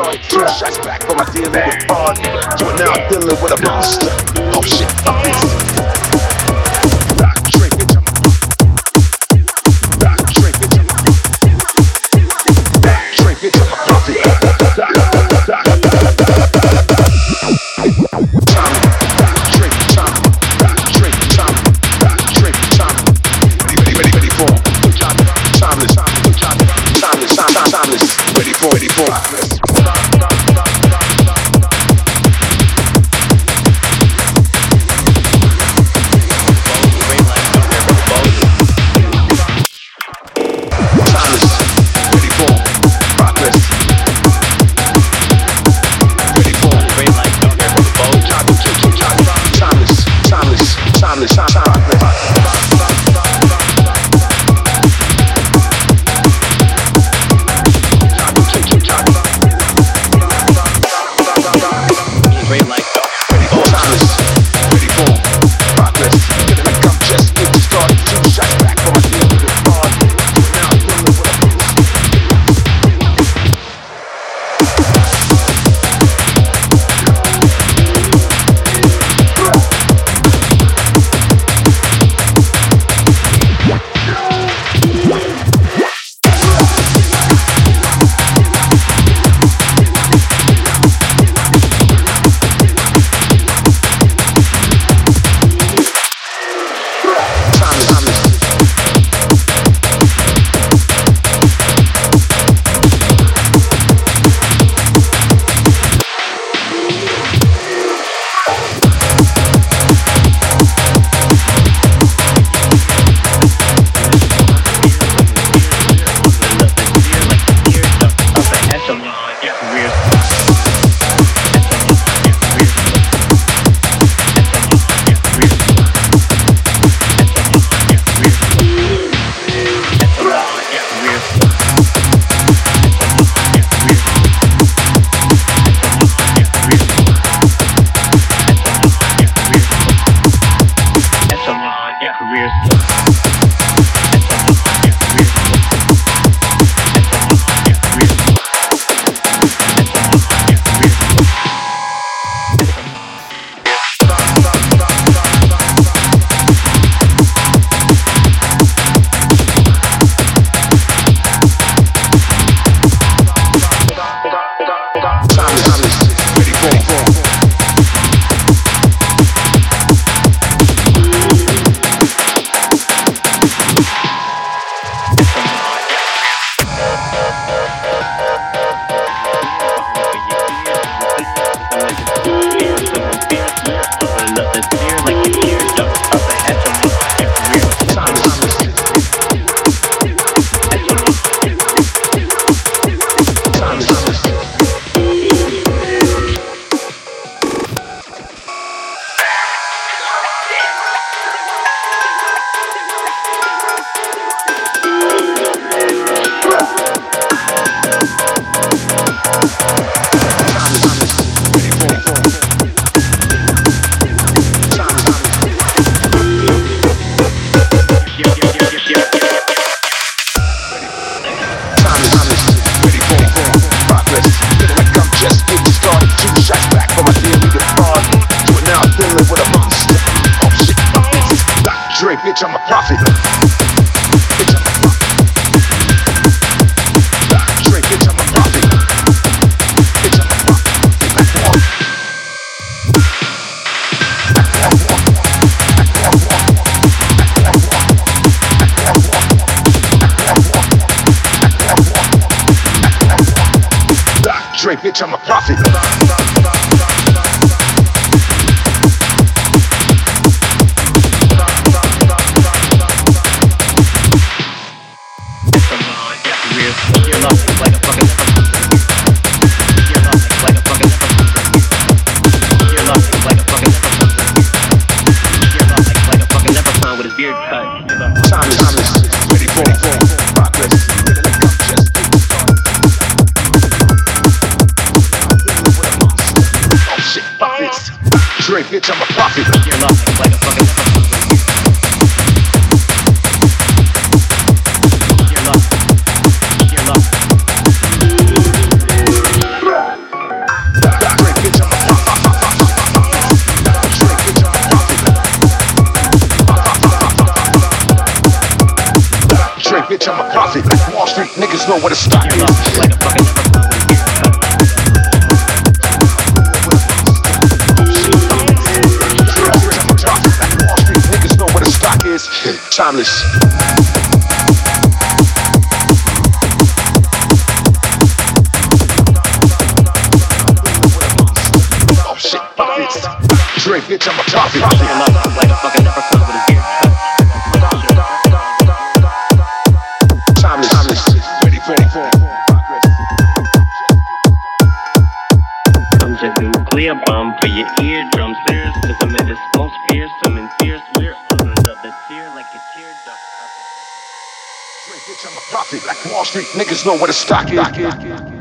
two shots back from my dealing with party. So now dealing with a monster. Oh shit, I'm a prophet. Ready for, ready for. Bitch, I'm a prophet. Bitch, I'm a prophet. Bitch, I'm a bitch, I'm a prophet. Trey, bitch, I'm a prophet. A bitch, I'm a prophet. Wall Street niggas know what to stock is. Like a fucking Timeless. Oh shit, fuck this. Drake, bitch, I'm a prophet. like a fucking never tear like a teardrop. Drake, bitch, I'm a prophet. Like Wall Street niggas know where the stock is.